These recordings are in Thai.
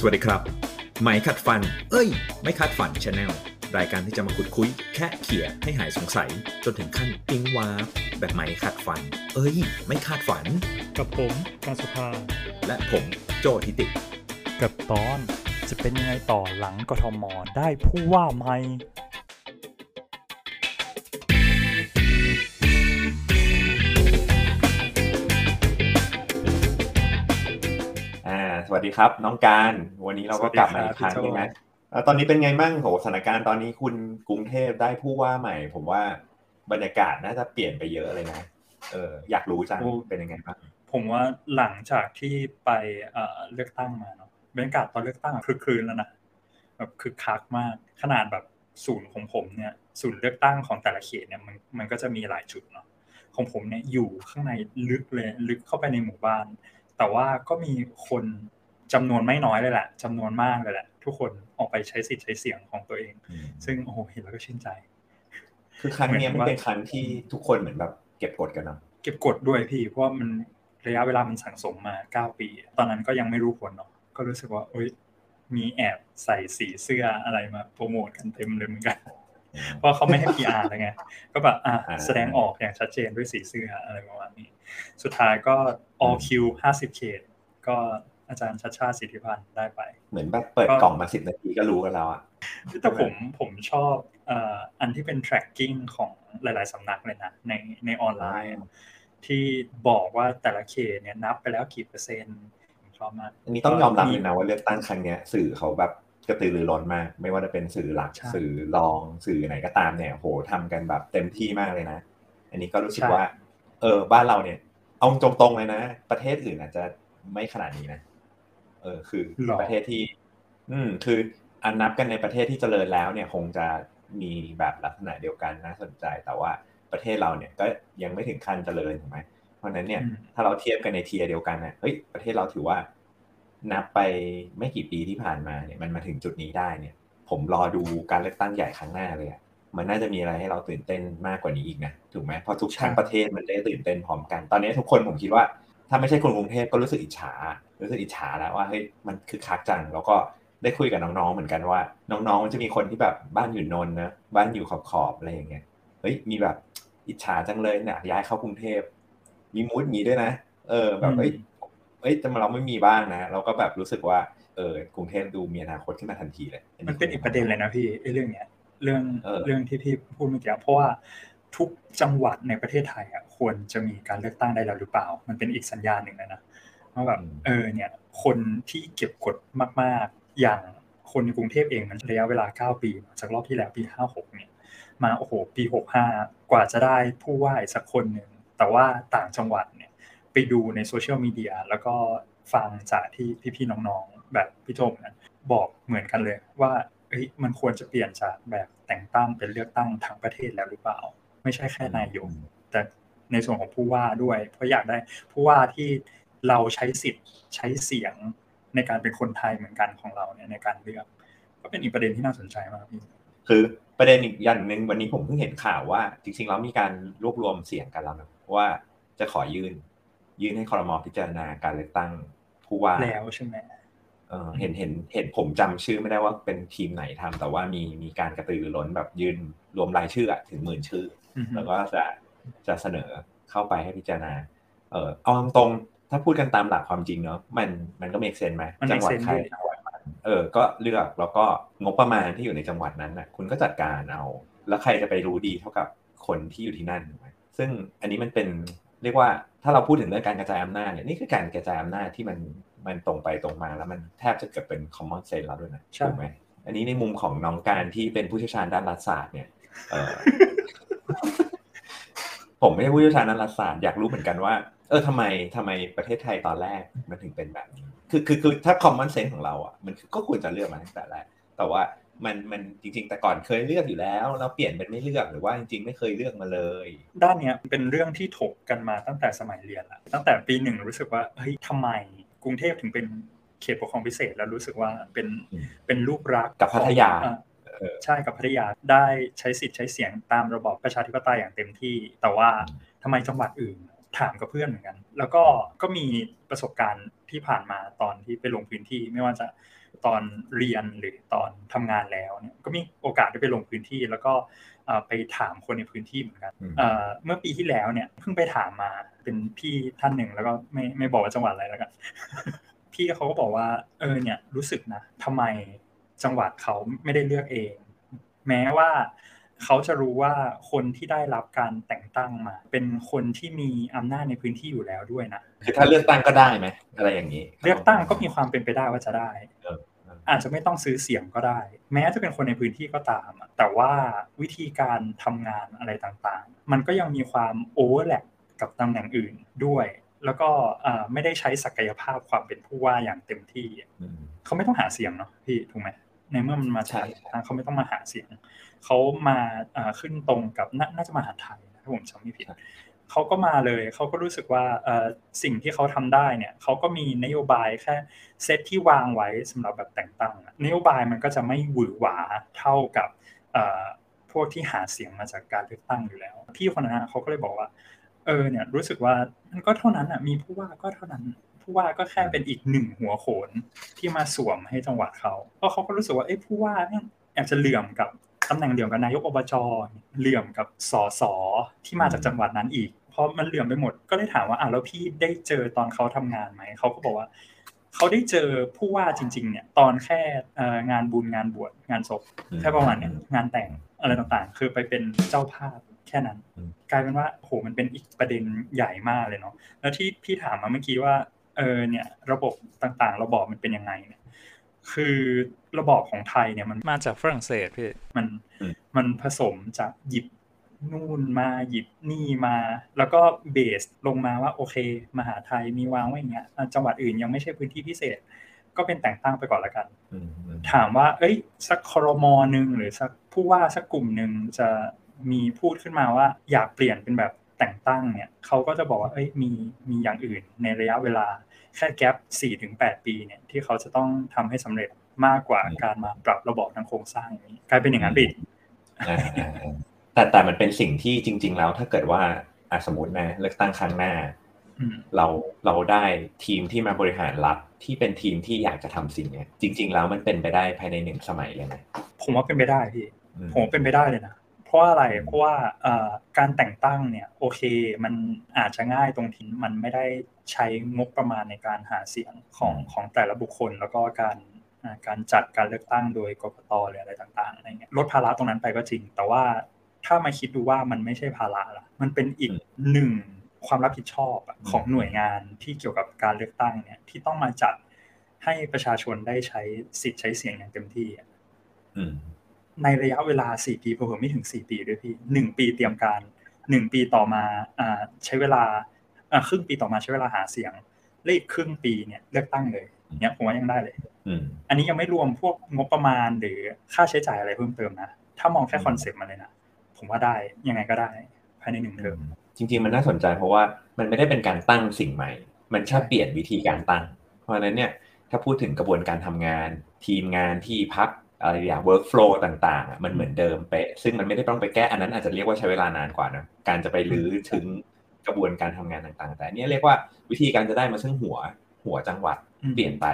สวัสดีครับไหมขัดฟัน เอ้ย ไม่ขัดฟัน channel รายการที่จะมาขุดคุย แค่เขี่ยให้หายสงสัย จนถึงขั้นปิ๊งวาร์ปแบบไหมขัดฟัน เอ้ย ไม่คาดฝัน กับผมการสุภา และผมโจทิติ กับตอน จะเป็นยังไงต่อหลังกทมได้ผู้ว่าใหม่ สวัสดีครับ น้องการ วันนี้เราก็กลับมาอีกครั้งหนึงนะเอ่อตอนนี้เป็นไงมั่งโหสถานการณ์ตอนนี้คุณกรุงเทพได้ผู้ว่าใหม่ ผมว่าบรรยากาศน่าจะเปลี่ยนไปเยอะเลยนะเอออยากรู้จังเป็นยังไงบ้างผมว่าหลังจากที่ไปเอ่อเลือกตั้งมาเนาะบรรยากาศตอนเลือกตั้งอะคือคืนแล้วนะแบบคึกคักมากขนาดแบบศูนย์ของผมเนี่ยศูนย์เลือกตั้งของแต่ละเขตเนี่ยมันมันก็จะมีหลายจุดเนาะของผมเนี่ยอยู่ข้างในลึกเลยลึกเข้าไปในหมู่บ้าน แต่ว่าก็มีคน จำนวนไม่น้อยเลยแหละจำนวนมากเลยแหละ ทุกคนออกไปใช้สิทธิ์ใช้เสียงของตัวเอง ซึ่งโอ้โหเห็นแล้วก็ชื่นใจ คือครั้งเนี้ยเหมืมัอนนว่าเป็นครั้งที่ทุกคนเหมือนแบบเก็บกดกันเนาะเก็บกดด้วยพี่ เพราะว่ามันระยะเวลามันสั่งสมมา9ปี ตอนนั้นก็ยังไม่รู้ผลเนาะก็รู้สึกว่าเอ้ยมีแอบใส่สีเสื้ออะไรมาโปรโมทกันเต็มเลยเหมือนกันเพราะเขาไม่ให้ PR แล้วไง ก็แบบอะแสดงออกอย่างชัดเจนด้วยสีเสื้ออะไรประมาณนี้ สุดท้ายก็ all Q 50 เขต ก็ อาจารย์ชัดชาติสิทธิพันธ์ได้ไป เหมือนแบบเปิดกล่องมาสิบนาทีก็รู้กันแล้วอะแต่ผมผมชอบเอ่ออันที่เป็น tracking ของหลาย ๆสำนักเลยนะในในออนไลน์อะที่บอกว่าแต่ละเขตเนี่ยนับไปแล้วกี่เปอร์เซ็นต์ผมชอบมากอันนี้ต้องยอมรับเลยนะว่าเลือกตั้งครั้งเนี้ยสื่อเขาแบบกระตือรือร้นมาก ไม่ว่าจะเป็นสื่อหลักใช่สื่อรองสื่อไหนก็ตามเนี่ยโหทำกันแบบเต็มที่มากเลยนะ อันนี้ก็รู้สึกใช่ว่า เออบ้านเราเนี่ย เอาตรงๆเลยนะ ประเทศอื่นอาจจะไม่ขนาดนี้นะ เออคือหรอประเทศที่ อืม คืออันนับกันในประเทศที่เจริญแล้วเนี่ย คงจะมีแบบลักษณะเดียวกันน่าสนใจ แต่ว่าประเทศเราเนี่ยก็ยังไม่ถึงขั้นเจริญถูกไหมเพราะฉะนั้นเนี่ยอืมถ้าเราเทียบกันในเทียร์เดียวกันนะเฮ้ยประเทศเราถือว่า นับไปไม่กี่ปีที่ผ่านมาเนี่ยมันมาถึงจุดนี้ได้เนี่ย ผมรอดูการเลือกตั้งใหญ่ครั้งหน้าเลยอะมันน่าจะมีอะไรให้เราตื่นเต้นมากกว่านี้อีกนะถูกไหมเพราะทุกใช่ทั้งประเทศมันได้ตื่นเต้นพร้อมกัน ตอนนี้ทุกคนผมคิดว่า ถ้าไม่ใช่คนกรุงเทพก็รู้สึกอิจฉา รู้สึกอิจฉาแล้วว่าเฮ้ยมันคือคักจังแล้วก็ได้คุยกับน้องๆเหมือนกันว่า น้องๆมันจะมีคนที่แบบบ้านอยู่นนท์นะบ้านอยู่ขอบๆอะไรอย่างเงี้ยเฮ้ยมีแบบอิจฉาจังเลยเนี่ยย้ายเข้ากรุงเทพมีมูดมีด้วยนะ เออ แบบเฮ้ยเอ้ยแต่เราไม่มีบ้างนะเราก็แบบรู้สึกว่าเออกรุงเทพดูมีอนาคตขึ้นมาทันทีเลย มันเป็นอีกประเด็นเลยนะพี่ไอ้เรื่องเนี้ยเรื่องเออเรื่องที่พี่พูดเมื่อกี้เพราะว่าทุกจังหวัดในประเทศไทยอะควรจะมีการเลือกตั้งได้แล้วหรือเปล่า มันเป็นอีกสัญญาณหนึ่งเลยนะ ว่าแบบเออเนี่ยคนที่เก็บกดมาก ๆ อย่างคนในกรุงเทพเองมันระยะเวลา 9 ปี จากรอบที่แล้วปี 56 เนี่ย มาโอ้โหปี 65 กว่าจะได้ผู้ว่าอีกสักคนหนึ่งแต่ว่าต่างจังหวัดเนี่ยไปดูในโซเชียลมีเดียแล้วก็ฟังจากที่พี่ๆน้องๆ แบบพี่โจมนะบอกเหมือนกันเลยว่าเอ้ยมันควรจะเปลี่ยนจากแบบแต่งตั้งเป็นเลือกตั้งทั้งประเทศแล้วหรือเปล่า ไม่ใช่แค่นายกแต่ในส่วนของผู้ว่าด้วย เพราะอยากได้ผู้ว่าที่ เราใช้สิทธิ์ใช้เสียงในการเป็นคนไทยเหมือนกันของเราเนี่ยในการเลือก ก็เป็นอีกประเด็นที่น่าสนใจมากพี่คือประเด็นอีกอย่างหนึ่งวันนี้ผมเพิ่งเห็นข่าวว่า จริงๆแล้วมีการรวบรวมเสียงกันแล้วนะว่าจะขอยื่นยื่นให้คอรมอพิจารณาการเลือกตั้งผู้ว่าแล้วใช่ไหมเออเห็นเห็นเห็นผมจำชื่อไม่ได้ว่าเป็นทีมไหนทำแต่ว่ามีมีการกระตือรือร้นแบบยื่นรวมรายชื่ออะถึงหมื่นชื่ออือฮึแล้วก็จะจะเสนอเข้าไปให้พิจารณา เออเอาตรงๆ ถ้าพูดกันตามหลักความจริงเนาะมันมันก็เมกเซนไหมมันจั make หวัด sense ใครด้วยจังหวัดมันเออ ก็เลือกแล้วก็งบประมาณที่อยู่ในจังหวัดนั้นน่ะ คุณก็จัดการเอา แล้วใครจะไปรู้ดีเท่ากับคนที่อยู่ที่นั่นถูกไหมซึ่งอันนี้มันเป็นเรียกว่าถ้าเราพูดถึงเรื่องการกระจายอำนาจเนี่ยนี่คือการกระจายอำนาจที่มันมันตรงไปตรงมาแล้วมันแทบจะเกิดเป็น common sense แล้วด้วยนะใช่ถูกไหมอันนี้ในมุมของน้องการที่เป็นผู้เชี่ยวชาญด้านรัฐศาสตร์เนี่ยเออผมไม่ใช่ผู้เชี่ยวชาญด้านรัฐศาสตร์อยากรู้เหมือนกันว่า เออทำไมทำไมประเทศไทยตอนแรกมันถึงเป็นแบบนี้คือคือคือถ้า common sense ของเราอะมันก็ควรจะเลือกมาตั้งแต่แรกแต่ว่ามันมันจริง ๆ แต่ก่อนเคยเลือกอยู่แล้วแล้วเปลี่ยนเป็นไม่เลือกหรือว่าจริง ๆ ไม่เคยเลือกมาเลย ด้านเนี้ยเป็นเรื่องที่ถกกันมาตั้งแต่สมัยเรียนละตั้งแต่ปีหนึ่งรู้สึกว่าเฮ้ยทำไมกรุงเทพถึงเป็นเขตปกครองพิเศษแล้วรู้สึกว่าเป็นอืมเป็นลูกรักกับพัทยาของอะเออใช่กับพัทยาได้ใช้สิทธิ์ใช้เสียงตามระบอบประชาธิปไตยอย่างเต็มที่ แต่ว่าทำไมจังหวัดอื่น ถามกับเพื่อนเหมือนกัน แล้วก็ก็มีประสบการณ์ที่ผ่านมาตอนที่ไปลงพื้นที่ ไม่ว่าจะตอนเรียนหรือตอนทำงานแล้วเนี่ยก็มีโอกาสได้ไปลงพื้นที่ แล้วก็ไปถามคนในพื้นที่เหมือนกันเมื่อปีที่แล้วเนี่ยเพิ่งไปถามมาเป็นพี่ท่านหนึ่งแล้วก็ไม่ไม่บอกว่าจังหวัดอะไรแล้วกันพี่เขาก็บอกว่าเออเนี่ยรู้สึกนะทำไมจังหวัดเขาไม่ได้เลือกเอง แม้ว่า เขาจะรู้ว่าคนที่ได้รับการแต่งตั้งมา เป็นคนที่มีอำนาจในพื้นที่อยู่แล้วด้วยนะคือถ้าเลือกตั้งก็ได้ไหมอะไรอย่างนี้ เลือกตั้งก็มีความเป็นไปได้ว่าจะได้อาจจะไม่ต้องซื้อเสียงก็ได้ แม้จะเป็นคนในพื้นที่ก็ตาม แต่ว่าวิธีการทำงานอะไรต่างๆ มันก็ยังมีความโอเวอร์แลปกับตำแหน่งอื่นด้วย แล้วก็ไม่ได้ใช้ศักยภาพความเป็นผู้ว่าอย่างเต็มที่เขาไม่ต้องหาเสียงเนาะพี่ถูกไหมในเมื่อมันมาใช้เขาไม่ต้องมาหาเสียง เขามาขึ้นตรงกับน่าจะมาหาไทยถ้าผมจำไม่ผิดเขาก็มาเลยเขาก็รู้สึกว่าสิ่งที่เขาทำได้เนี่ยเขาก็มีนโยบายแค่เซตที่วางไว้สำหรับแบบแต่งตั้งนโยบายมันก็จะไม่หวือหวาเท่ากับพวกที่หาเสียงมาจากการเลือกตั้งอยู่แล้ว พี่คนนั้นเขาก็เลยบอกว่า เออเนี่ยรู้สึกว่ามันก็เท่านั้นอะมีผู้ว่าก็เท่านั้น ผู้ว่าก็แค่เป็นอีกหนึ่งหัวโขนที่มาสวมให้จังหวัดเขาเพราะเขาก็รู้สึกว่าเอ้ผู้ว่าเนี่ยแอบจะเหลื่อมกับ ตำแหน่งเดียวกับนายกอบจเหลื่อมกับสสที่มาจากจังหวัดนั้นอีก เพราะมันเหลื่อมไปหมดก็เลยถามว่าอะแล้วพี่ได้เจอตอนเขาทำงานไหมเขาก็บอกว่าเขาได้เจอผู้ว่าจริง ๆ เนี่ย ตอนแค่งานบุญงานบวชงานศพแค่ประมาณเนี้ยงานแต่งอะไรต่างๆ คือไปเป็นเจ้าภาพแค่นั้น กลายเป็นว่าโหมันเป็นอีกประเด็นใหญ่มากเลยเนาะแล้วที่พี่ถามมาเมื่อกี้ว่าเออเนี่ยระบบต่างๆ ระบอบมันเป็นยังไงเนี่ย คือระบอบของไทยเนี่ยมันมาจากฝรั่งเศสพี่มันมันผสมจากหยิบนู่นมาหยิบนี่มา แล้วก็เบสลงมาว่าโอเค มหาไทยมีวางไว้อย่างเงี้ยจังหวัดอื่นยังไม่ใช่พื้นที่พิเศษ ก็เป็นแต่งตั้งไปก่อนละกัน ถามว่า เอ้ย สักครมหนึ่งหรือสักผู้ว่าสักกลุ่มหนึ่งจะมีพูดขึ้นมาว่า อยากเปลี่ยนเป็นแบบแต่งตั้งเนี่ยเขาก็จะบอกว่าเอ้ยมีมีอย่างอื่นในระยะเวลา แค่แกลบสี่ถึงแปดปีเนี่ยที่เขาจะต้องทำให้สำเร็จมากกว่าการมาปรับระบบทางโครงสร้างนี้กลายเป็นอย่างนั้นปิดแต่แต่มันเป็นสิ่งที่จริง ๆ แล้วถ้าเกิดว่าสมมตินะเลือกตั้งครั้งหน้าเราเราได้ทีมที่มาบริหารรัฐที่เป็นทีมที่อยากจะทำสิ่งนี้จริง ๆ แล้วมันเป็นไปได้ภายในหนึ่งสมัยเลยไหมผมว่าเป็นไปได้พี่ผมเป็นไปได้เลยนะเพราะอะไรเพราะว่าการแต่งตั้งเนี่ยโอเค มันอาจจะง่ายตรงที่มันไม่ได้ ใช้งบประมาณในการหาเสียงของของแต่ละบุคคล แล้วก็การการจัดการเลือกตั้งโดยกกตหรืออะไรต่างๆอะไรเงี้ยลดภาระตรงนั้นไปก็จริง แต่ว่าถ้ามาคิดดูว่ามันไม่ใช่ภาระละมันเป็นอีกหนึ่งความรับผิดชอบของหน่วยงานที่เกี่ยวกับการเลือกตั้งเนี่ยที่ต้องมาจัดให้ประชาชนได้ใช้สิทธิ์ใช้เสียงอย่างเต็มที่ในระยะเวลาสี่ปีเพิ่มไม่ถึงสี่ปีด้วยพี่หนึ่งปีเตรียมการหนึ่งปีต่อมาใช้เวลา ครึ่งปีต่อมาใช้เวลาหาเสียงเลขครึ่งปีเนี่ยเลือกตั้งเลยเนี่ยผมว่ายังได้เลยอันนี้ยังไม่รวมพวกงบประมาณหรือค่าใช้จ่ายอะไรเพิ่มเติมนะถ้ามองแค่ concept มาเลยนะผมว่าได้ยังไงก็ได้ภายในหนึ่งเทอมจริง ๆ มันน่าสนใจเพราะว่ามันไม่ได้เป็นการตั้งสิ่งใหม่ มันแค่เปลี่ยนวิธีการตั้ง เพราะฉะนั้นเนี่ยถ้าพูดถึงกระบวนการทำงาน ทีมงานที่ปรึกษาอะไรอย่าง workflow ต่างๆ มันเหมือนเดิมเป๊ะ ซึ่งมันไม่ได้ต้องไปแก้อันนั้นอาจจะเรียกว่าใช้เวลานานกว่านะ การจะไปรื้อถึง กระบวนการทำงานต่างๆ แต่นี้เรียกว่าวิธีการจะได้มาซึ่งหัวหัวจังหวัดเปลี่ยนไป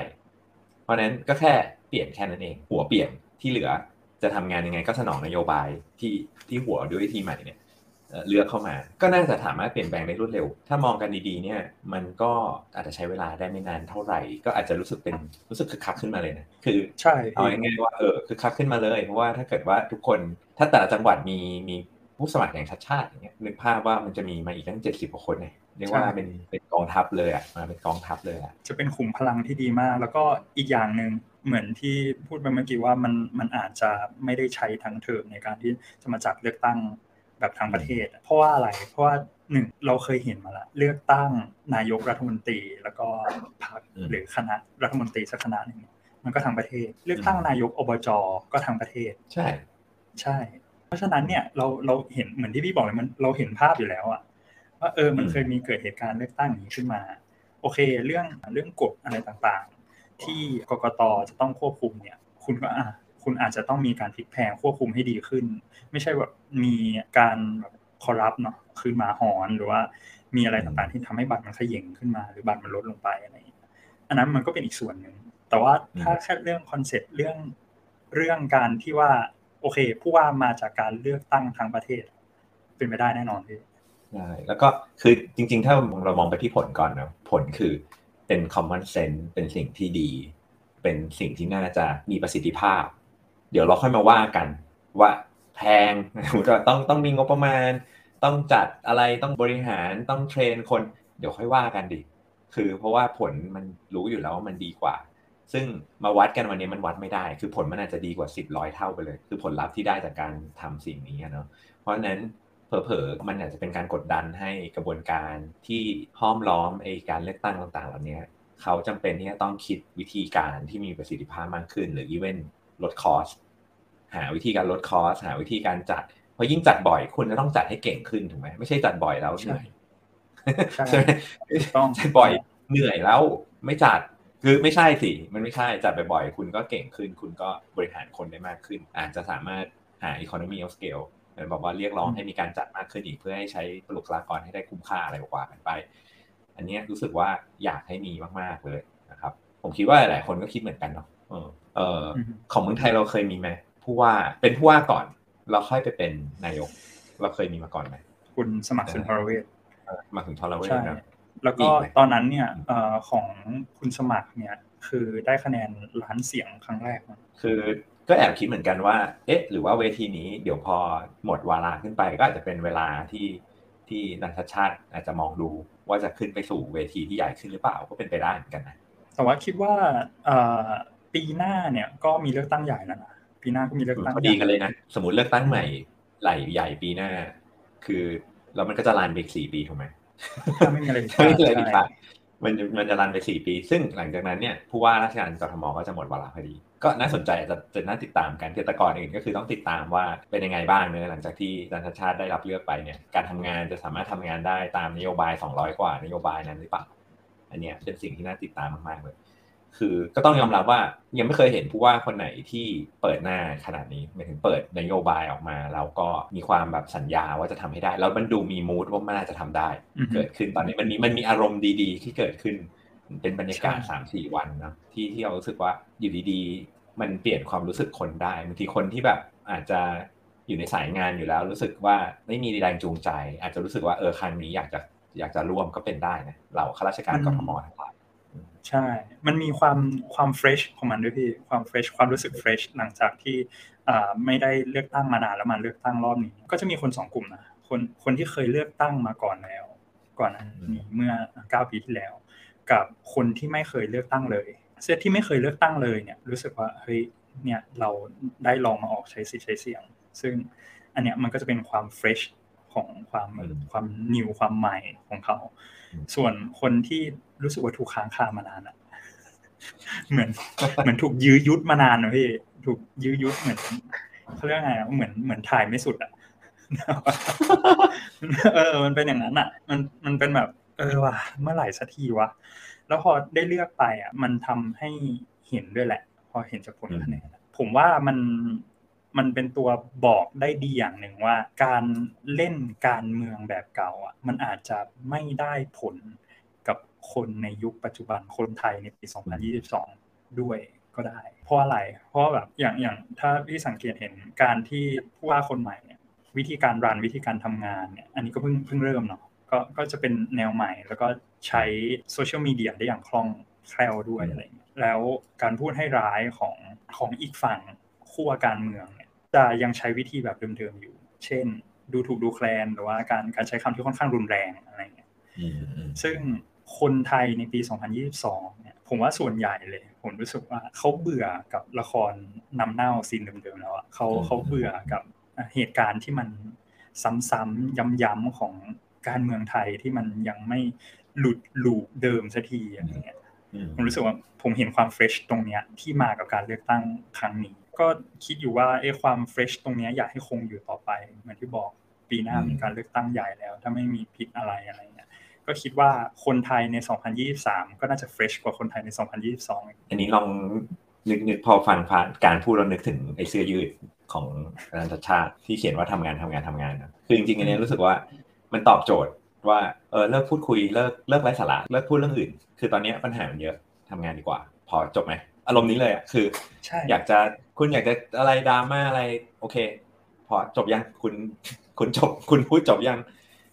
เพราะนั้นก็แค่เปลี่ยนแค่นั้นเอง หัวเปลี่ยนที่เหลือจะทำงานยังไงก็สนองนโยบายที่ที่หัวด้วยวิธีใหม่เนี่ยเลือกเข้ามา ก็น่าจะสามารถเปลี่ยนแปลงได้รวดเร็ว ถ้ามองกันดีๆเนี่ย มันก็อาจจะใช้เวลาได้ไม่นานเท่าไหร่ ก็อาจจะรู้สึกเป็นรู้สึกคึกคักขึ้นมาเลยนะ คือใช่เอาง่ายๆว่าเออคึกคักขึ้นมาเลย เพราะว่าถ้าเกิดว่าทุกคนถ้าแต่ละจังหวัดมีมี ผู้สมัครแห่งชาติชาติอย่างเงี้ยนึกภาพว่ามันจะมีมาอีกตั้งเจ็ดสิบกว่าคนเนี่ยเรียกว่าเป็นเป็นกองทัพเลยอะมาเป็นกองทัพเลยอะจะเป็นขุมพลังที่ดีมาก แล้วก็อีกอย่างหนึ่งเหมือนที่พูดไปเมื่อกี้ว่ามันมันอาจจะไม่ได้ใช้ทั้งเทอมในการที่จะมาจัดเลือกตั้งแบบทางประเทศ เพราะว่าอะไรเพราะว่าหนึ่งเราเคยเห็นมาละเลือกตั้งนายกรัฐมนตรีแล้วก็พรรคหรือคณะรัฐมนตรีสักคณะหนึ่งมันก็ทางประเทศ เลือกตั้งนายกอบจก็ทางประเทศ ใช่ ใช่ เพราะฉะนั้นเนี่ยเราเราเห็นเหมือนที่พี่บอกเลยมันเราเห็นภาพอยู่แล้วอะว่าเออมันเคยมีเกิดเหตุการณ์เลือกตั้งอย่างนี้ขึ้นมา โอเค เรื่องเรื่องกฎอะไรต่างๆ ที่กกตจะต้องควบคุมเนี่ย คุณก็อะคุณอาจจะต้องมีการพลิกแพลงควบคุมให้ดีขึ้น ไม่ใช่แบบมีการ corrupt เนาะคืนหมาหอนหรือว่ามีอะไรต่างๆ ที่ทำให้บัตรมันขย่งขึ้นมา หรือบัตรมันลดลงไปอะไรอันนั้นมันก็เป็นอีกส่วนหนึ่งแต่ว่าถ้าแค่เรื่อง concept เรื่องเรื่องการที่ว่า โอเค ผู้ว่ามาจากการเลือกตั้งทั้งประเทศ เป็นไปได้แน่นอนพี่ใช่แล้วก็คือจริง ๆ ถ้าเรามองไปที่ผลก่อนนะผลคือเป็น common sense เป็นสิ่งที่ดี เป็นสิ่งที่น่าจะมีประสิทธิภาพ เดี๋ยวเราค่อยมาว่ากันว่าแพงต้องต้องมีงบประมาณ ต้องจัดอะไรต้องบริหารต้องเทรนคน เดี๋ยวค่อยว่ากันดิคือเพราะว่าผลมันรู้อยู่แล้วว่ามันดีกว่า ซึ่งมาวัดกันวันนี้มันวัดไม่ได้ คือผลมันอาจจะดีกว่าสิบร้อยเท่าไปเลย คือผลลัพธ์ที่ได้จากการทำสิ่งนี้เนาะเพราะฉะนั้นเผลอๆมันอาจจะเป็นการกดดันให้กระบวนการที่ห้อมล้อมไอการเลือกตั้งต่างๆเหล่านี้เขาจำเป็นที่จะต้องคิดวิธีการที่มีประสิทธิภาพมากขึ้น หรืออีเวนลดคอสหาวิธีการลดคอสหาวิธีการจัดเพราะยิ่งจัดบ่อยคุณจะต้องจัดให้เก่งขึ้นถูกไหมไม่ใช่จัดบ่อยแล้วเหนื่อยใช่ไหมต้องจัดบ่อยเหนื่อยแล้วไม่จัด คือไม่ใช่สิ มันไม่ใช่จัดบ่อยๆ คุณก็เก่งขึ้น คุณก็บริหารคนได้มากขึ้น อาจจะสามารถหา economy of scale บอกว่าเรียกร้องให้มีการจัดมากขึ้นอีก เพื่อให้ใช้บุคลากรให้ได้คุ้มค่าอะไรกว่ากันไป อันนี้รู้สึกว่าอยากให้มีมากๆเลยนะครับ ผมคิดว่าหลายคนก็คิดเหมือนกันเนาะเออของเมืองไทยเราเคยมีไหมผู้ว่าเป็นผู้ว่าก่อน เราค่อยไปเป็นนายก เราเคยมีมาก่อนไหมคุณสมัครสุนทรเวชมาถึงทรเวชนะ แล้วก็ตอนนั้นเนี่ยของคุณสมัครเนี่ยคือได้คะแนนล้านเสียงครั้งแรก คือก็แอบคิดเหมือนกันว่า เอ๊ะ หรือว่าเวทีนี้เดี๋ยวพอหมดวาระขึ้นไป ก็อาจจะเป็นเวลาที่ที่นักชาติอาจจะมองดูว่าจะขึ้นไปสู่เวทีที่ใหญ่ขึ้นหรือเปล่าก็เป็นไปได้เหมือนกันนะแต่ว่าคิดว่าปีหน้าเนี่ยก็มีเลือกตั้งใหญ่แล้วนะปีหน้าก็มีเลือกตั้งดีกันเลยนะสมมติเลือกตั้งใหม่ไหลใหญ่ปีหน้า คือแล้วมันก็จะลานไปสี่ปีถูกไหม ไม่มีอะไรไม่มีอะไรผิดพลาดมันมันจะรันไปสี่ปี ซึ่งหลังจากนั้นเนี่ยผู้ว่าราชการกรทมก็จะหมดวาระพอดี ก็น่าสนใจจะจะน่าติดตามกันแต่ก่อนอื่นก็คือต้องติดตามว่าเป็นยังไงบ้างเนื้อหลังจากที่อาจารย์ชาติได้รับเลือกไปเนี่ยการทำงานจะสามารถทำงานได้ตามนโยบาย 200 กว่านโยบายนั้นหรือเปล่าอันนี้เป็นสิ่งที่น่าติดตามมากๆเลย คือก็ต้องยอมรับว่ายังไม่เคยเห็นผู้ว่าคนไหนที่เปิดหน้าขนาดนี้หมายถึงเปิดนโยบายออกมาแล้วก็มีความแบบสัญญาว่าจะทำให้ได้ แล้วมันดูมีมูดว่ามันน่าจะทำได้ เกิดขึ้นตอนนี้มันมีมันมีอารมณ์ดีๆ ที่เกิดขึ้น เป็นบรรยากาศสามสี่วันนะที่ที่เรารู้สึกว่าอยู่ดีๆ มันเปลี่ยนความรู้สึกคนได้บางทีคนที่แบบอาจจะอยู่ในสายงานอยู่แล้ว รู้สึกว่าไม่มีแรงจูงใจ อาจจะรู้สึกว่าเออครั้งนี้อยากจะอยากจะร่วมก็เป็นได้นะเราข้าราชการกรทมทั้งหลาย ใช่ มันมีความความ fresh ของมันด้วยพี่ ความ fresh ความรู้สึก fresh หลังจากที่ไม่ได้เลือกตั้งมานานแล้วมาเลือกตั้งรอบนี้ ก็จะมีคนสองกลุ่มนะคนคนที่เคยเลือกตั้งมาก่อนแล้ว ก่อนนี้เมื่อเก้าปีที่แล้ว กับคนที่ไม่เคยเลือกตั้งเลยเซตที่ไม่เคยเลือกตั้งเลยเนี่ย รู้สึกว่าเฮ้ยเนี่ยเราได้ลองมาออกใช้สิทธิ์ใช้เสียง ซึ่งอันเนี้ยมันก็จะเป็นความ fresh ของความความนิวความใหม่ของเขา ส่วนคนที่รู้สึกว่าถูกค้างคามานานอะเหมือนเหมือนถูกยื้อยุดมานานนะพี่ถูกยื้อยุดเหมือนเขาเรียกไงอะเหมือนเหมือนถ่ายไม่สุดอะเออ มันเป็นอย่างนั้นอะ มันมันเป็นแบบ เออว่ะเมื่อไหร่สักทีวะแล้วพอได้เลือกไปอะ มันทำให้เห็นด้วยแหละ พอเห็นจากผลคะแนนผมว่ามัน มันเป็นตัวบอกได้ดีอย่างหนึ่งว่า การเล่นการเมืองแบบเก่าอะมันอาจจะไม่ได้ผลคนในยุคปัจจุบันคนไทยในปี 2022 ด้วยก็ได้ เพราะอะไร เพราะแบบอย่างอย่างถ้าพี่สังเกตเห็นการที่ผู้ว่าคนใหม่เนี่ยวิธีการรันวิธีการทำงานเนี่ยอันนี้ก็เพิ่งเพิ่งเริ่มเนาะก็ก็จะเป็นแนวใหม่ แล้วก็ใช้โซเชียลมีเดียได้อย่างคล่องแคล่วด้วยอะไรเงี้ยแล้วการพูดให้ร้ายของของอีกฝั่งขั้วการเมืองเนี่ย จะยังใช้วิธีแบบเดิมๆอยู่ เช่น ดูถูกดูแคลนหรือว่าการการใช้คำที่ค่อนข้างรุนแรงอะไรเงี้ยซึ่งคนไทยในปี 2022 เนี่ย ผมว่าส่วนใหญ่เลย ผมรู้สึกว่าเขาเบื่อกับละครนำเน่าซีนเดิมๆแล้วอะเขาเขาเบื่อกับเหตุการณ์ที่มันซ้ำๆย้ำๆของการเมืองไทยที่มันยังไม่หลุดหลูเดิมสักทีอะไรเงี้ยผมรู้สึกว่าผมเห็นความ fresh ตรงเนี้ยที่มากับการเลือกตั้งครั้งนี้ ก็คิดอยู่ว่าไอ้ความ fresh ตรงเนี้ยอยากให้คงอยู่ต่อไปเหมือนที่บอกปีหน้ามีการเลือกตั้งใหญ่แล้ว ถ้าไม่มีผิดอะไรอะไรก็คิดว่าคนไทยใน 2023 ก็น่าจะ fresh กว่าคนไทยใน 2022 อันนี้ลองนึกนึกพอฟังผ่านการพูดเรานึกถึงไอ้เสื้อยืดของชัชชาติที่เขียนว่าทำงานทำงานทำงานนะคือจริงๆอันนี้รู้สึกว่ามันตอบโจทย์ว่าเออเลิกพูดคุยเลิกเลิกไร้สาระเลิกพูดเรื่องอื่น คือตอนนี้ปัญหามันเยอะทำงานดีกว่า พอจบไหม อารมณ์นี้เลยอะคือใช่อยากจะคุณอยากจะอะไรดราม่าอะไร โอเค พอจบยังคุณคุณจบคุณพูดจบยัง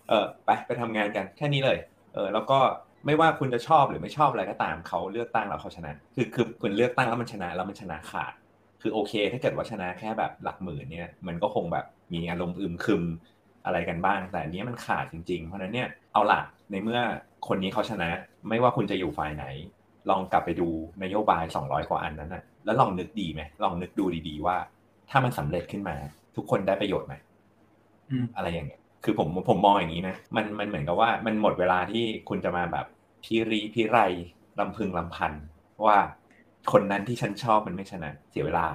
เออไปไปทำงานกันแค่นี้เลย เออ แล้วก็ไม่ว่าคุณจะชอบหรือไม่ชอบอะไรก็ตามเขาเลือกตั้งแล้วเขาชนะ คือคือคุณเลือกตั้งแล้วมันชนะแล้วมันชนะขาด คือโอเค ถ้าเกิดว่าชนะแค่แบบหลักหมื่นเนี่ย มันก็คงแบบมีอารมณ์อึมครึมอะไรกันบ้าง แต่อันนี้มันขาดจริงๆ เพราะนั้นเนี่ยเอาล่ะในเมื่อคนนี้เขาชนะ ไม่ว่าคุณจะอยู่ฝ่ายไหน ลองกลับไปดูนโยบาย 200 กว่าอันนั้นนะแล้วลองนึกดีไหมลองนึกดูดีๆว่า ถ้ามันสำเร็จขึ้นมา ทุกคนได้ประโยชน์ไหมอืมอะไรอย่างเงี้ย คือผมผมมองอย่างนี้นะมันมันเหมือนกับว่ามันหมดเวลาที่คุณจะมาแบบพิรีพิไรลำพึงลำพันว่าคนนั้นที่ฉันชอบมันไม่ชนะเสียเวลา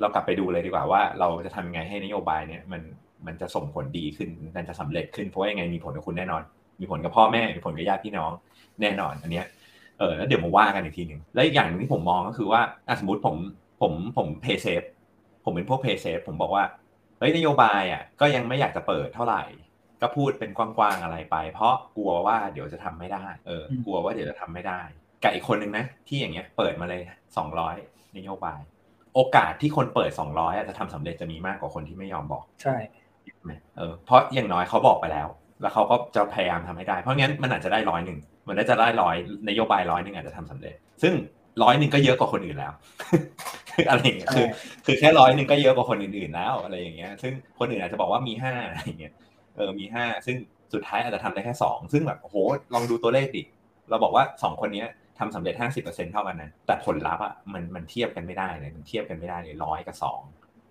เรากลับไปดูเลยดีกว่าว่า เราจะทำยังไงให้นโยบายเนี่ยมันมันจะส่งผลดีขึ้นมันจะสำเร็จขึ้นเพราะว่ายังไงมีผลกับคุณแน่นอน มีผลกับพ่อแม่มีผลกับญาติพี่น้อง แน่นอน อันเนี้ย เออแล้วเดี๋ยวมาว่ากันอีกทีหนึ่งและอีกอย่างหนึงที่ผมมองก็คือว่าอะสมมติผมผมผมเพย์เซฟผมเป็นพวกเพย์เซฟผมบอกว่าเฮ้ยนโยบายอะก็ยังไม่อยากจะเปิดเท่าไหร่ ก็พูดเป็นกว้างๆอะไรไป เพราะกลัวว่าเดี๋ยวจะทำไม่ได้เออกลัวว่าเดี๋ยวจะทำไม่ได้กับอีกคนนึงนะที่อย่างเงี้ยเปิดมาเลยสองร้อยนโยบาย โอกาสที่คนเปิดสองร้อยจะทำสำเร็จจะมีมากกว่าคนที่ไม่ยอมบอก ใช่เออเพราะอย่างน้อยเขาบอกไปแล้ว แล้วเขาก็จะพยายามทำให้ได้ เพราะงั้นมันอาจจะได้ร้อยหนึ่ง มันได้จะได้ร้อยนโยบายร้อยหนึ่งอาจจะทำสำเร็จ ซึ่งร้อยหนึ่งก็เยอะกว่าคนอื่นแล้วอะไรอย่างเงี้ยคือ คือแค่ร้อยหนึ่งก็เยอะกว่าคนอื่นๆแล้วอะไรอย่างเงี้ย ซึ่งคนอื่นอาจจะบอกว่ามีห้าอะไรอย่างเงี้ยเออมีห้าซึ่งสุดท้ายอาจจะทำได้แค่สองซึ่งแบบโอ้โหลองดูตัวเลขดิเราบอกว่าสองคนนี้ทำสำเร็จห้าสิบเปอร์เซ็นเท่ากันนะแต่ผลลัพธ์อะมันมันเทียบกันไม่ได้เลยมันเทียบกันไม่ได้เลยร้อยกับสอง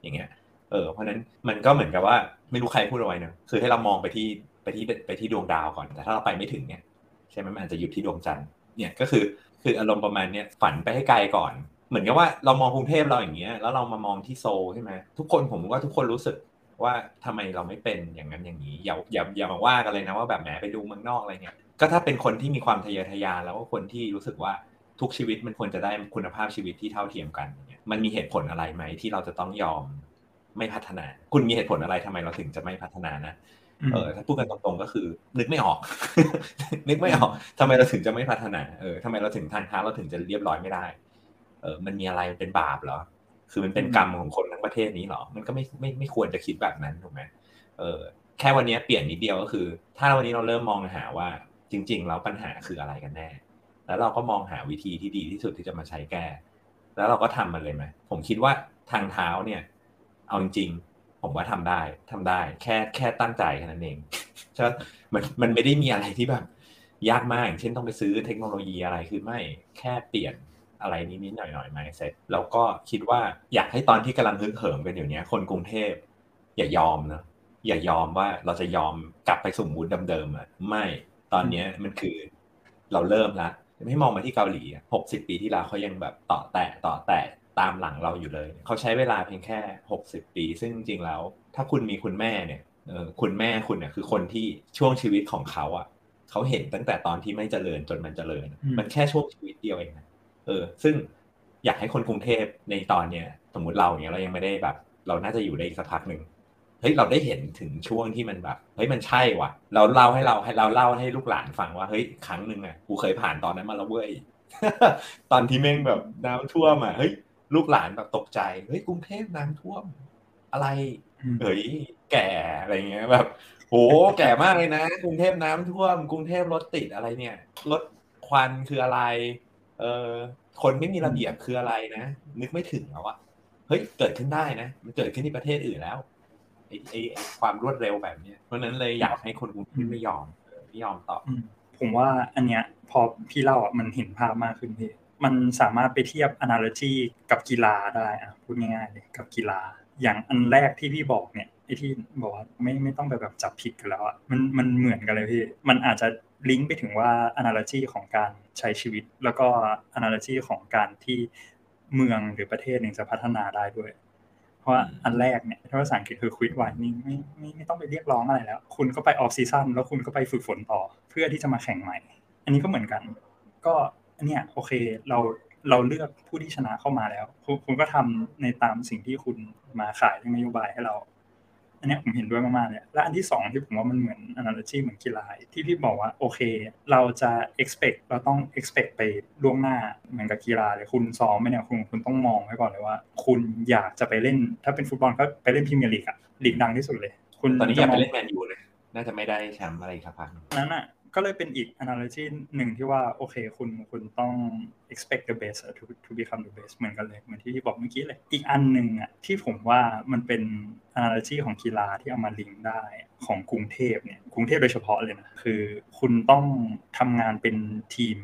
อย่างเงี้ยเออเพราะนั้นมันก็เหมือนกับว่าไม่รู้ใครพูดเอาไว้นะคือให้เรามองไปที่ไปที่ไปที่ดวงดาวก่อน แต่ถ้าเราไปไม่ถึงเนี่ย ใช่ไหมมันอาจจะหยุดที่ดวงจันทร์เนี่ยก็คือคืออารมณ์ประมาณเนี้ยฝันไปให้ไกลก่อน เหมือนกับว่าเรามองกรุงเทพเราอย่างเงี้ยแล้วเรามามองที่โซลใช่ไหมทุกคนผมว่าทุกคนรู้สึกว่าทำไมเราไม่เป็นอย่างนั้นอย่างนี้อย่าอย่าอย่ามาว่ากันเลยนะว่าแบบแหมไปดูเมืองนอกอะไรเงี้ยก็ถ้าเป็นคนที่มีความทะเยอทะยานแล้วก็คนที่รู้สึกว่าทุกชีวิตมันควรจะได้คุณภาพชีวิตที่เท่าเทียมกัน มันมีเหตุผลอะไรไหมที่เราจะต้องยอมไม่พัฒนา คุณมีเหตุผลอะไรทำไมเราถึงจะไม่พัฒนานะ เออถ้าพูดกันตรงๆก็คือ นึกไม่ออก นึกไม่ออกทำไมเราถึงจะไม่พัฒนาเออทำไมเราถึงทางเท้าเราถึงจะเรียบร้อยไม่ได้ เออ มันมีอะไรเป็นบาปเหรอ คือมันเป็นกรรมของคนทั้งประเทศนี้เหรอ มันก็ไม่ไม่ไม่ควรจะคิดแบบนั้นถูกไหมเออ แค่วันนี้เปลี่ยนนิดเดียวก็คือ ถ้าวันนี้เราเริ่มมองหาว่า จริง ๆ แล้วปัญหาคืออะไรกันแน่ แล้วเราก็มองหาวิธีที่ดีที่สุดที่จะมาใช้แก้ แล้วเราก็ทำมันเลยไหมผมคิดว่าทางเท้าเนี่ย เอาจริงๆ ผมว่าทำได้ทำได้ แค่แค่ตั้งใจแค่นั้นเองใช่มันมันไม่ได้มีอะไรที่แบบยากมากอย่างเช่นต้องไปซื้อเทคโนโลยีอะไรคือไม่แค่เปลี่ยนอะไรนิดๆหน่อยๆมาเสร็จแล้วก็คิดว่าอยากให้ตอนที่กำลังฮึกเหิมกันอยู่เนี้ยคนกรุงเทพอย่ายอมนะอย่ายอมว่าเราจะยอมกลับไปสู่มูดเดิมๆอะไม่ตอนเนี้ยมันคือเราเริ่มละไม่มองมาที่เกาหลีหกสิบปีที่แล้วเขายังแบบต่อแตะต่อแตะ ตามหลังเราอยู่เลย เขาใช้เวลาเพียงแค่หกสิบปี ซึ่งจริงๆแล้ว ถ้าคุณมีคุณแม่เนี่ยเออคุณแม่คุณเนี่ยคือคนที่ช่วงชีวิตของเขาอะเขาเห็นตั้งแต่ตอนที่ไม่เจริญจนมันเจริญ มันแค่ช่วงชีวิตเดียวเองนะเออ ซึ่งอยากให้คนกรุงเทพในตอนเนี้ยสมมุติเราเนี้ยเรายังไม่ได้แบบ เราน่าจะอยู่ได้อีกสักพักหนึ่งเฮ้ยเราได้เห็นถึงช่วงที่มันแบบเฮ้ยมันใช่ว่ะ เราเล่าให้เราให้เราเล่าให้ลูกหลานฟังว่าเฮ้ยครั้งหนึ่งอะกูเคยผ่านตอนนั้นมาแล้วเว้ยตอนที่แม่งแบบน้ำท่วมอะเฮ้ย ลูกหลานแบบตกใจเฮ้ยกรุงเทพน้ำท่วม อะไรเฮ้ยแก่อะไรเงี้ยแบบโหแก่มากเลยนะ กรุงเทพน้ำท่วม กรุงเทพรถติดอะไรเนี่ยรถควันคืออะไร เออคนไม่มีระเบียบคืออะไรนะ นึกไม่ถึงแล้วอะเฮ้ยเกิดขึ้นได้นะ มันเกิดขึ้นที่ประเทศอื่นแล้วไอ้ไอ้ความรวดเร็วแบบเนี้ยเพราะนั้นเลยอยากให้คนกรุงเทพไม่ยอมไม่ยอมตอบผมว่าอันเนี้ย พอพี่เล่าอะมันเห็นภาพมากขึ้นพี่ มันสามารถไปเทียบ analogy กับกีฬาได้อะพูดง่ายๆเลยกับกีฬา อย่างอันแรกที่พี่บอกเนี่ยไอ้ที่บอกว่าไม่ไม่ต้องไปแบบจับผิดกันแล้วอะมันมันเหมือนกันเลยพี่ มันอาจจะลิงก์ไปถึงว่า analogy ของการใช้ชีวิต แล้วก็ analogy ของการที่เมืองหรือประเทศหนึ่งจะพัฒนาได้ด้วย เพราะว่าอันแรกเนี่ยภาษาอังกฤษคือ quit whining ไม่ไม่ไม่ต้องไปเรียกร้องอะไรแล้ว คุณก็ไป off season แล้วคุณก็ไปฝึกฝนต่อ เพื่อที่จะมาแข่งใหม่ อันนี้ก็เหมือนกัน ก็อัน เนี้ยโอเคเราเราเลือกผู้ที่ชนะเข้ามาแล้ว คุณคุณก็ทำในตามสิ่งที่คุณมาขายในนโยบายให้เรา อันนี้ผมเห็นด้วยมากๆเลยและอันที่สองที่ผมว่ามันเหมือน analogy เหมือนกีฬาที่พี่บอกว่าโอเค เราจะ expect เราต้อง expect ไปล่วงหน้าเหมือนกับกีฬาเลยคุณซ้อมไม่เนี่ยคุณคุณต้องมองไว้ก่อนเลยว่า คุณอยากจะไปเล่น ถ้าเป็นฟุตบอลก็ไปเล่นพรีเมียร์ลีกอะลีกดังที่สุดเลย คุณตอนนี้อยากไปเล่นแมนยูเลยน่าจะไม่ได้แชมป์อะไรครับพักนั้นอะ ก็เลยเป็นอีก analogy หนึ่งที่ว่าโอเคคุณคุณต้อง expect the best to to become the best เหมือนกันเลยเหมือนที่บอกเมื่อกี้เลย อีกอันหนึ่งอะที่ผมว่ามันเป็น analogy ของกีฬาที่เอามาลิงก์ได้ของกรุงเทพเนี่ยกรุงเทพโดยเฉพาะเลยนะคือคุณต้องทำงานเป็นทีม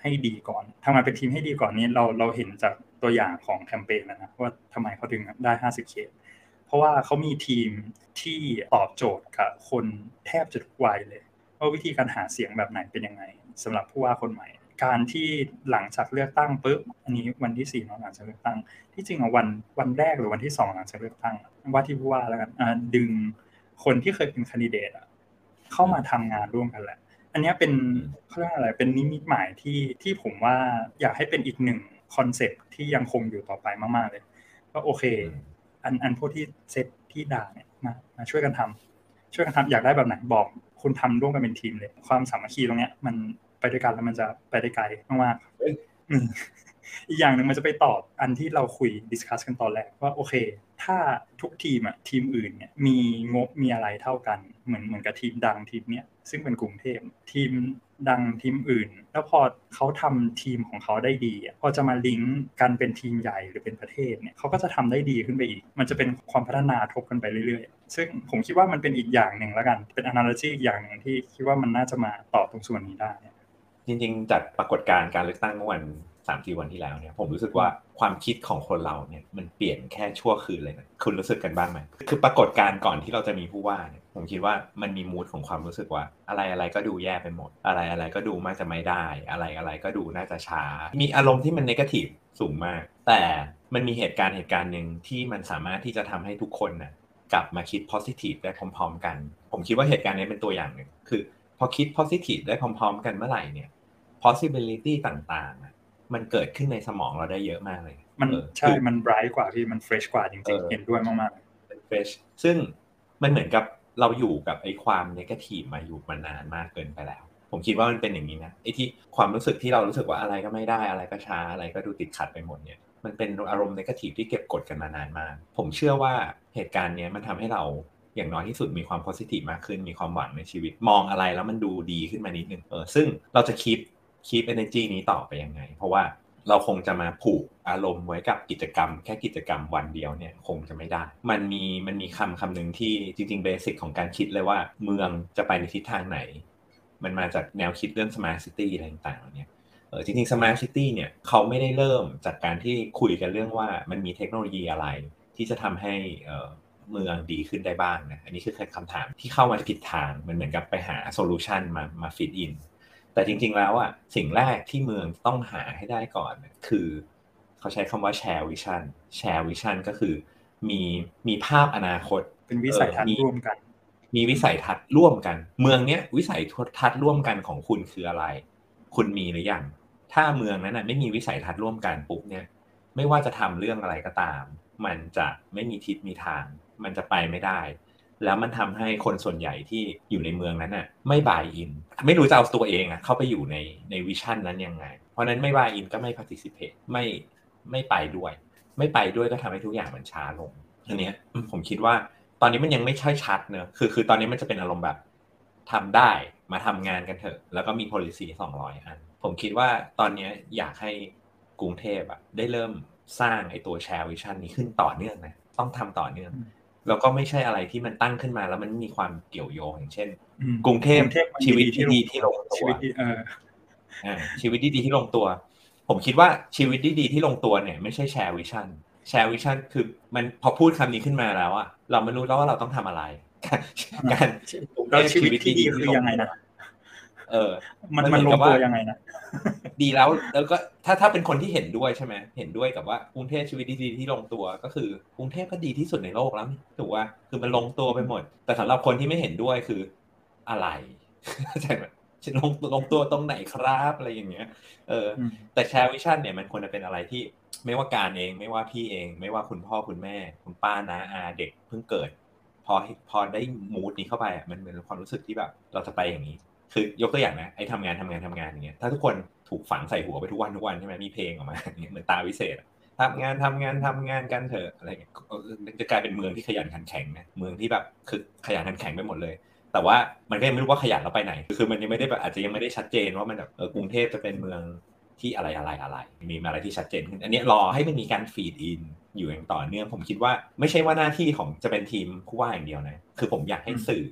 ให้ดีก่อนทำงานเป็นทีมให้ดีก่อนนี้เราเราเห็นจากตัวอย่างของแคมเปญแล้วนะว่าทำไมเขาถึงได้ 50เคสเพราะว่าเขามีทีมที่ตอบโจทย์กับคนแทบจะทุกวัยเลย ว่าวิธีการหาเสียงแบบไหนเป็นยังไงสำหรับผู้ว่าคนใหม่ การที่หลังจากเลือกตั้งปุ๊บอันนี้วันที่สี่เนาะหลังจากเลือกตั้ง ที่จริงอะวันวันแรกหรือวันที่สองหลังจากเลือกตั้ง ว่าที่ผู้ว่าแล้วกันดึงคนที่เคยเป็นคนดิเดตอะเข้ามาทำงานร่วมกันแหละ อันนี้เป็นเขาเรียกอะไรเป็นนิมิตหมายที่ที่ผมว่าอยากให้เป็นอีกหนึ่ง concept ที่ยังคงอยู่ต่อไปมากๆเลยก็โอเค อันอันพวกที่เซตที่ด่าเนี่ยมามาช่วยกันทำช่วยกันทำอยากได้แบบไหนบอก คุณทำร่วมกันเป็นทีมเลย ความสามัคคีตรงเนี้ย มันไปด้วยกันแล้วมันจะไปได้ไกลมากๆอีกอย่างหนึ่งมันจะไปตอบอันที่เราคุย discuss กันตอนแรกว่าโอเค ถ้าทุกทีมอะทีมอื่นเนี่ยมีงบมีอะไรเท่ากัน เหมือนเหมือนกับทีมดังทีมเนี้ยซึ่งเป็นกรุงเทพทีมดังทีมอื่น แล้วพอเขาทำทีมของเขาได้ดีพอจะมาลิงก์กันเป็นทีมใหญ่หรือเป็นประเทศเนี่ยเขาก็จะทำได้ดีขึ้นไปอีก มันจะเป็นความพัฒนาทบกันไปเรื่อยๆ ซึ่งผมคิดว่ามันเป็นอีกอย่างหนึ่งแล้วกัน เป็น analogy อีกอย่างหนึ่งที่คิดว่ามันน่าจะมาตอบตรงส่วนนี้ได้จริงๆ จัดปรากฏการณ์การเลือกตั้งเมื่อวัน สามสี่วันที่แล้วเนี่ยผมรู้สึกว่าความคิดของคนเราเนี่ยมันเปลี่ยนแค่ชั่วคืนเลยนะคุณรู้สึกกันบ้างไหมคือปรากฏการณ์ก่อนที่เราจะมีผู้ว่าเนี่ยผมคิดว่ามันมีมูดของความรู้สึกว่า อะไรอะไรก็ดูแย่ไปหมด อะไรอะไรก็ดูมากจะไม่ได้ อะไรอะไรก็ดูน่าจะช้า มีอารมณ์ที่มันนกาทีฟสูงมาก แต่มันมีเหตุการณ์เหตุการณ์หนึ่งที่มันสามารถที่จะทำให้ทุกคนน่ะกลับมาคิด positive ได้พร้อม ๆ กัน ผมคิดว่าเหตุการณ์นี้เป็นตัวอย่างหนึ่งคือ พอคิด positive ได้พร้อม ๆ กันเมื่อไหร่เนี่ย possibility ต่างๆ มันเกิดขึ้นในสมองเราได้เยอะมากเลย มันใช่ มัน bright กว่าพี่มัน fresh กว่าจริงๆ เห็นด้วยมากๆเป็น fresh ซึ่งมันเหมือนกับเราอยู่กับไอ้ความ negative มาอยู่มานานมากเกินไปแล้ว ผมคิดว่ามันเป็นอย่างนี้นะไอ้ที่ความรู้สึกที่เรารู้สึกว่าอะไรก็ไม่ได้อะไรก็ช้าอะไรก็ดูติดขัดไปหมดเนี่ยมันเป็นอารมณ์ negative ที่เก็บกดกันมานานมาก ผมเชื่อว่าเหตุการณ์นี้มันทำให้เราอย่างน้อยที่สุดมีความ positive มากขึ้นมีความหวังในชีวิต มองอะไรแล้วมันดูดีขึ้นมานิดนึงเออซึ่งเราจะคีป keep energy นี้ต่อไปยังไง เพราะว่าเราคงจะมาผูกอารมณ์ไว้กับกิจกรรม แค่กิจกรรมวันเดียวเนี่ยคงจะไม่ได้ มันมีมันมีคำคำหนึ่งที่จริงๆ basic ของการคิดเลยว่าเมืองจะไปในทิศทางไหน มันมาจากแนวคิดเรื่อง smart city อะไรต่างๆเนี่ยเออจริงๆ smart city เนี่ยเขาไม่ได้เริ่มจากการที่คุยกันเรื่องว่ามันมีเทคโนโลยีอะไร ที่จะทำให้เมืองดีขึ้นได้บ้างนะอันนี้คือคำถามที่เข้ามาผิดทางมันเหมือนกับไปหา solution มามา fit in แต่จริง ๆ แล้วอะสิ่งแรกที่เมืองต้องหาให้ได้ก่อนคือเขาใช้คำว่า shared vision shared vision ก็คือ มีมีภาพอนาคต เป็นวิสัยทัศน์ร่วมกัน มีวิสัยทัศน์ร่วมกัน เมืองเนี้ยวิสัยทัศน์ร่วมกันของคุณคืออะไร คุณมีหรือยังถ้าเมืองนั้นไม่มีวิสัยทัศน์ร่วมกันปุ๊บเนี่ย ไม่ว่าจะทำเรื่องอะไรก็ตาม มันจะไม่มีทิศมีทาง มันจะไปไม่ได้ แล้วมันทำให้คนส่วนใหญ่ที่อยู่ในเมืองนั้นน่ะไม่ buy in ไม่รู้จะเอาตัวเองอะเข้าไปอยู่ในใน vision นั้นยังไง เพราะนั้นไม่ buy in ก็ไม่ participate ไม่ไม่ไปด้วย ไม่ไปด้วยก็ทำให้ทุกอย่างมันช้าลงอันนี้ผมคิดว่าตอนนี้มันยังไม่ใช่ชัดเนอะคือคือตอนนี้มันจะเป็นอารมณ์แบบทำได้มาทำงานกันเถอะ แล้วก็มี policy สองร้อยอัน ผมคิดว่าตอนนี้อยากให้กรุงเทพอะได้เริ่มสร้างไอ้ตัว share vision นี้ขึ้นต่อเนื่องนะต้องทำต่อเนื่อง แล้วก็ไม่ใช่อะไรที่มันตั้งขึ้นมา แล้วมันมีความเกี่ยวโยงอย่างเช่น กรุงเทพชีวิตที่ดีที่ลงตัวชีวิตที่ดีที่ลงตัว ผมคิดว่าชีวิตที่ดีที่ลงตัวเนี่ย ไม่ใช่ share vision share vision คือมันพอพูดคำนี้ขึ้นมาแล้วอะเราไม่รู้แล้วว่าเราต้องทำอะไรการชีวิตที่ดีคือยังไงนะ เออ มันมันลงตัวยังไงนะดีแล้วแล้วก็ถ้าถ้าเป็นคนที่เห็นด้วยใช่ไหมเห็นด้วยกับว่ากรุงเทพชีวิตดีที่ลงตัวก็คือกรุงเทพก็ดีที่สุดในโลกแล้วถูกว่าคือมันลงตัวไปหมด แต่สำหรับคนที่ไม่เห็นด้วยคืออะไรใช่ไหมฉันลงลงตัวตรงไหนครับอะไรอย่างเงี้ย เออ แต่แชร์วิชั่นเนี่ยมันควรจะเป็นอะไรที่ไม่ว่าการเอง ไม่ว่าพี่เอง ไม่ว่าคุณพ่อคุณแม่ คุณป้านะอาเด็กเพิ่งเกิดพพอพอได้มูดนี้เข้าไปอะมันเป็นความรู้สึกที่แบบ เราจะไปอย่างนี้ คือยกตัวอย่างนะไอ้ทำงานทำงานทำงานอย่างเงี้ยถ้าทุกคนถูกฝังใส่หัวไปทุกวันทุกวันใช่ไหมมีเพลงออกมาเงี้ยเหมือนตาวิเศษทำงานทำงานทำงานกันเถอะอะไรเงี้ยจะกลายเป็นเมืองที่ขยันขันแข็งนะเมืองที่แบบคือขยันขันแข็งไปหมดเลย แต่ว่ามันก็ยังไม่รู้ว่าขยันเราไปไหน คือมันยังไม่ได้แบบอาจจะยังไม่ได้ชัดเจนว่ามันแบบกรุงเทพจะเป็นเมืองที่อะไรอะไรอะไร มีอะไรที่ชัดเจนขึ้น อันนี้รอให้มันมีการฟีดอินอยู่อย่างต่อเนื่อง ผมคิดว่าไม่ใช่ว่าหน้าที่ของจะเป็นทีมผู้ว่าอย่างเดียวนะ คือผมอยากให้สื่อ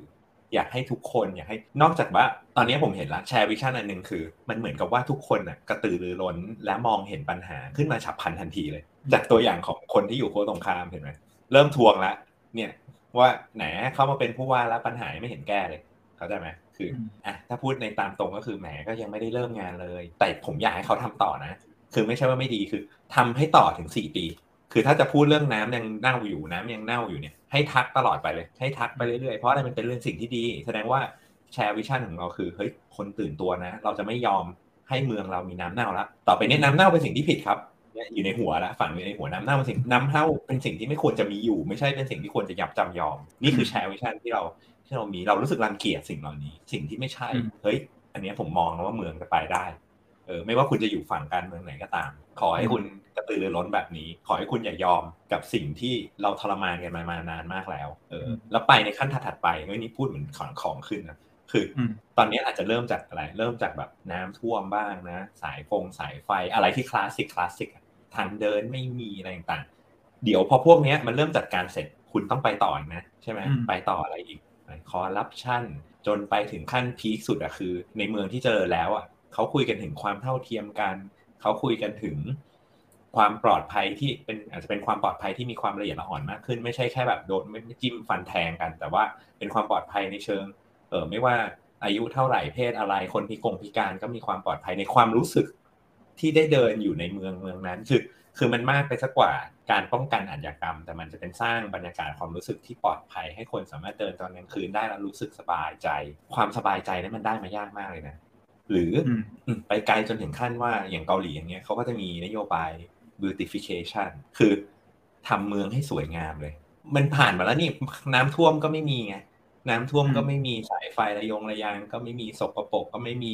อยากให้ทุกคนอยากให้นอกจากว่า ตอนนี้ผมเห็นละแชร์วิชั่นอันหนึ่งคือ มันเหมือนกับว่าทุกคนน่ะกระตือรือร้นและมองเห็นปัญหาขึ้นมาฉับพลันทันทีเลย จากตัวอย่างของคนที่อยู่โค้ตรงข้ามเห็นไหมเริ่มทวงละเนี่ยว่าไหนเข้ามาเป็นผู้ว่าแล้วปัญหาไม่เห็นแก้เลย เข้าใจไหมคืออะถ้าพูดในตามตรงก็คือแหมก็ยังไม่ได้เริ่มงานเลย แต่ผมอยากให้เขาทำต่อนะ คือไม่ใช่ว่าไม่ดีคือทำให้ต่อถึงสี่ปี คือถ้าจะพูดเรื่องน้ำยังเน่าอยู่น้ำยังเน่าอยู่เนี่ยให้ทักตลอดไปเลย ให้ทักไปเรื่อยๆเพราะอะไรมันเป็นเรื่องสิ่งที่ดี แสดงว่าshare vision ของเราคือเฮ้ยคนตื่นตัวนะ เราจะไม่ยอมให้เมืองเรามีน้ำเน่าแล้วต่อไปนี้น้ำเน่าเป็นสิ่งที่ผิดครับอยู่ในหัวแล้วฝังอยู่ในหัวน้ำเน่าเป็นสิ่งน้ำเน่าเป็นสิ่งที่ไม่ควรจะมีอยู่ ไม่ใช่เป็นสิ่งที่ควรจะยับจำยอม นี่คือ share vision ที่เราที่เรามีเรารู้สึกรังเกียจสิ่งเหล่านี้ สิ่งที่ไม่ใช่เฮ้ยอันนี้ผมมองว่าเมืองจะไปได้เออไม่ว่าคุณจะอยู่ฝั่งการเมืองไหนก็ตาม ขอให้คุณกระ ตือรือร้นแบบนี้ ขอให้คุณอย่ายอมกับสิ่งที่เราทรมานกันมามานานมากแล้ว เออ แล้วไปในขั้นถัดไปเฮ้ยนี่พูดเหมือนของของขึ้นนะคือตอนนี้อาจจะเริ่มจากอะไร เริ่มจากแบบน้ำท่วมบ้างนะ สายฟงสายไฟอะไรที่คลาสสิกคลาสสิกทางเดินไม่มีอะไรต่างๆ เดี๋ยวพอพวกนี้มันเริ่มจัดการเสร็จคุณต้องไปต่ออีกนะใช่ไหมไปต่ออะไรอีกคอร์รัปชันจนไปถึงขั้นพีคสุดอะคือ ในเมืองที่เจอแล้วอะเขาคุยกันถึงความเท่าเทียมกัน เขาคุยกันถึง ความปลอดภัยที่เป็นอาจจะเป็นความปลอดภัยที่มีความละเอียดละอ่อนมากขึ้น ไม่ใช่แค่แบบโดนไม่จิ้มฟันแทงกัน แต่ว่าเป็นความปลอดภัยในเชิงเออไม่ว่าอายุเท่าไหร่เพศอะไรคนพิกงพิการก็มีความปลอดภัยในความรู้สึกที่ได้เดินอยู่ในเมืองเมืองนั้น คือ คือมันมากไปสักกว่าการป้องกันอาชญากรรม แต่มันจะเป็นสร้างบรรยากาศความรู้สึกที่ปลอดภัย ให้คนสามารถเดินตอนกลางคืนได้แล้วรู้สึกสบายใจ ความสบายใจนั้นมันได้มายากมากเลยนะหรือไปไกลจนถึงขั้นว่าอย่างเกาหลีอย่างเงี้ยเขาก็จะมีนโยบาย beautification คือทำเมืองให้สวยงามเลย มันผ่านมาแล้วนี่น้ำท่วมก็ไม่มีไงน้ำท่วมก็ไม่มีสายไฟระยงระยางก็ไม่มีสกปรกก็ไม่มี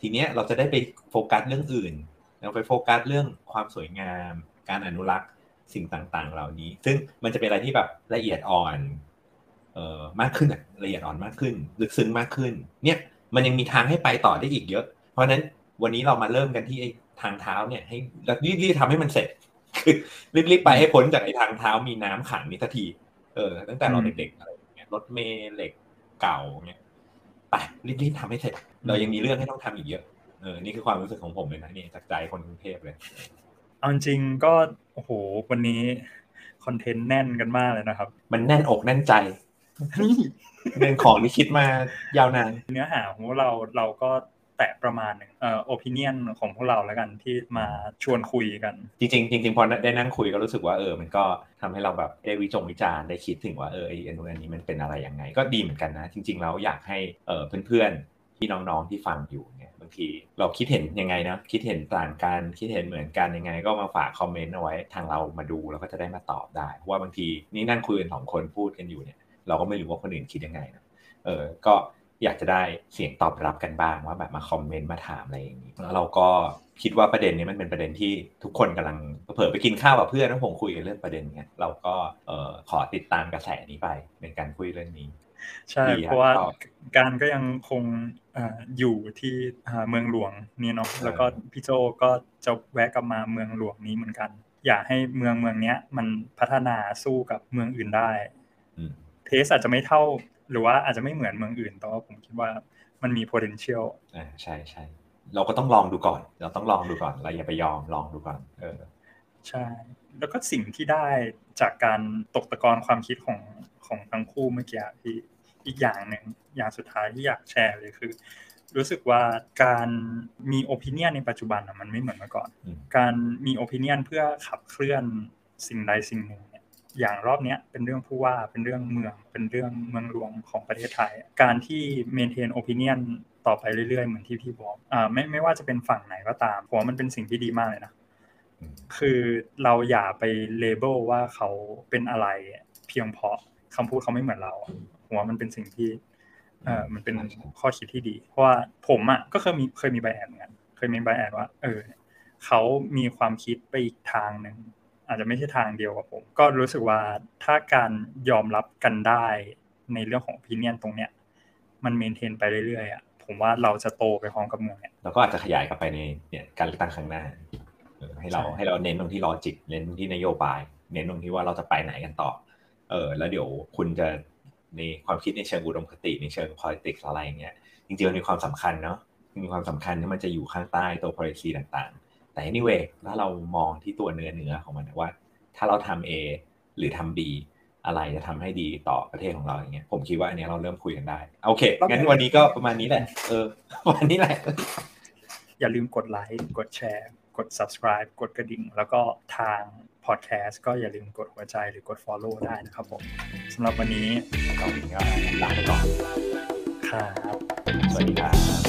ทีเนี้ยเราจะได้ไปโฟกัสเรื่องอื่น เราไปโฟกัสเรื่องความสวยงาม การอนุรักษ์สิ่งต่างๆ เหล่านี้ ซึ่งมันจะเป็นอะไรที่แบบละเอียดอ่อนเอ่อมากขึ้นละเอียดอ่อนมากขึ้น ลึกซึ้งมากขึ้น เนี่ยมันยังมีทางให้ไปต่อได้อีกเยอะ เพราะนั้นวันนี้เรามาเริ่มกันที่ ทางเท้าเนี่ยให้รีบๆทำให้มันเสร็จ คือรีบๆไปให้พ้นจากไอ้ทางเท้ามีน้ำขังนี้ทันที เออ ตั้งแต่เราเด็กๆอะไรเงี้ยรถเมล์เหล็กเก่าเนี่ยไปรีบๆทำให้เสร็จ เรายังมีเรื่องให้ต้องทำอีกเยอะเออนี่คือความรู้สึกของผมเลยนะนี่จากใจคนกรุงเทพเลยเอาจริงก็โอ้โหวันนี้คอนเทนต์แน่นกันมากเลยนะครับ มันแน่นอกแน่นใจนี่เป็นของที่คิดมายาวนานเนื้อหาของเราเราก็ แตะประมาณนึงเอ่อโอปิเนียนของพวกเราแล้วกันที่มาชวนคุยกัน จริงๆจริงๆพอได้นั่งคุยก็รู้สึกว่าเออ มันก็ทำให้เราแบบได้วิจงวิจารณ์ได้คิดถึงว่าเออไอ้อันนี้มันเป็นอะไรยังไง ก็ดีเหมือนกันนะ จริงๆแล้วอยากให้เออเพื่อนๆที่น้องๆที่ฟังอยู่เนี่ยบางทีเราคิดเห็นยังไงนะคิดเห็นต่างกันคิดเห็นเหมือนกันยังไง ก็มาฝากคอมเมนต์เอาไว้ทางเรามาดูแล้วก็จะได้มาตอบได้เพราะว่าบางทีนี่นั่งคุยกันสองคนพูดกันอยู่เนี่ยเราก็ไม่รู้ว่าคนอื่นคิดยังไงนะเออก็ อยากจะได้เสียงตอบรับกันบ้างว่าแบบมาคอมเมนต์มาถามอะไรอย่างนี้แล้วเราก็คิดว่าประเด็นนี้มันเป็นประเด็นที่ทุกคนกำลังเผลอไปกินข้าวกับเพื่อนแล้วผมคุยกันเรื่องประเด็นเนี้ยเราก็เออขอติดตามกระแสนี้ไปในการคุยเรื่องนี้ใช่เพราะว่าการก็ยังคงอยู่ที่เมืองหลวงนี่เนาะแล้วก็พี่โจก็จะแวะกลับมาเมืองหลวงนี้เหมือนกัน อยากให้เมืองเมืองนี้มันพัฒนาสู้กับเมืองอื่นได้เทสอาจจะไม่เท่า หรือว่าอาจจะไม่เหมือนเมืองอื่นแต่ว่าผมคิดว่ามันมี potential อ่าใช่ใช่เราก็ต้องลองดูก่อน เราต้องลองดูก่อนเราอย่าไปยอมลองดูก่อน เออ ใช่ แล้วก็สิ่งที่ได้จากการตกตะกอนความคิดของของทั้งคู่เมื่อกี้ที่อีกอย่างหนึ่งอย่างสุดท้ายที่อยากแชร์เลยคือ รู้สึกว่าการมีโอปิเนียนในปัจจุบันมันไม่เหมือนเมื่อก่อน การมีโอปิเนียนเพื่อขับเคลื่อนสิ่งใดสิ่งหนึ่ง อย่างรอบนี้เป็นเรื่องผู้ว่าเป็นเรื่องเมือง เป็นเรื่องเมืองหลวงของประเทศไทย การที่เมนเทนโอปิเนียนต่อไปเรื่อยๆ เหมือนที่พี่บอกอ่าไม่ไม่ว่าจะเป็นฝั่งไหนก็ตามผมว่ามันเป็นสิ่งที่ดีมากเลยนะคือเราอย่าไปเลเบลว่าเขาเป็นอะไรเพียงเพราะคำพูดเขาไม่เหมือนเราผมว่ามันเป็นสิ่งที่เออมันเป็นข้อคิดที่ดี เพราะว่าผมอะก็เคยมีเคยมี bias เหมือนกันเคยมี bias ว่า เออเขามีความคิดไปอีกทางหนึ่ง อาจจะไม่ใช่ทางเดียวกับผม ก็รู้สึกว่าถ้าการยอมรับกันได้ในเรื่องของ opinion ตรงเนี้ย มัน maintain ไปเรื่อยๆอะผมว่าเราจะโตไปพร้อมกับเมืองเนี่ยเราก็อาจจะขยายกลับไปในเนี่ยการเลือกตั้งครั้งหน้าให้เราให้เราเน้นตรงที่ logic เน้นตรงที่นโยบาย เน้นตรงที่ว่าเราจะไปไหนกันต่อ เออ แล้วเดี๋ยวคุณจะในความคิดในเชิงอุดมคติในเชิง politics อะไรเงี้ยจริงๆมันมีความสำคัญเนาะมีความสำคัญที่มันจะอยู่ข้างใต้ตัว policy ต่างๆ แต่ anyway ถ้าเรามองที่ตัวเนื้อเนื้อของมันว่า ถ้าเราทำ A หรือทำ B อะไรจะทำให้ดีต่อประเทศของเราอย่างเงี้ยผมคิดว่าอันนี้เราเริ่มคุยกันได้ โอเคงั้นวันนี้ก็ประมาณนี้แหละ เออวันนี้แหละ อย่าลืมกดไลค์กดแชร์ กด subscribe กดกระดิ่ง แล้วก็ทาง podcast ก็อย่าลืมกดหัวใจหรือกด follow ได้นะครับผมสำหรับวันนี้เราก็ลาไปก่อนครับสวัสดีครับ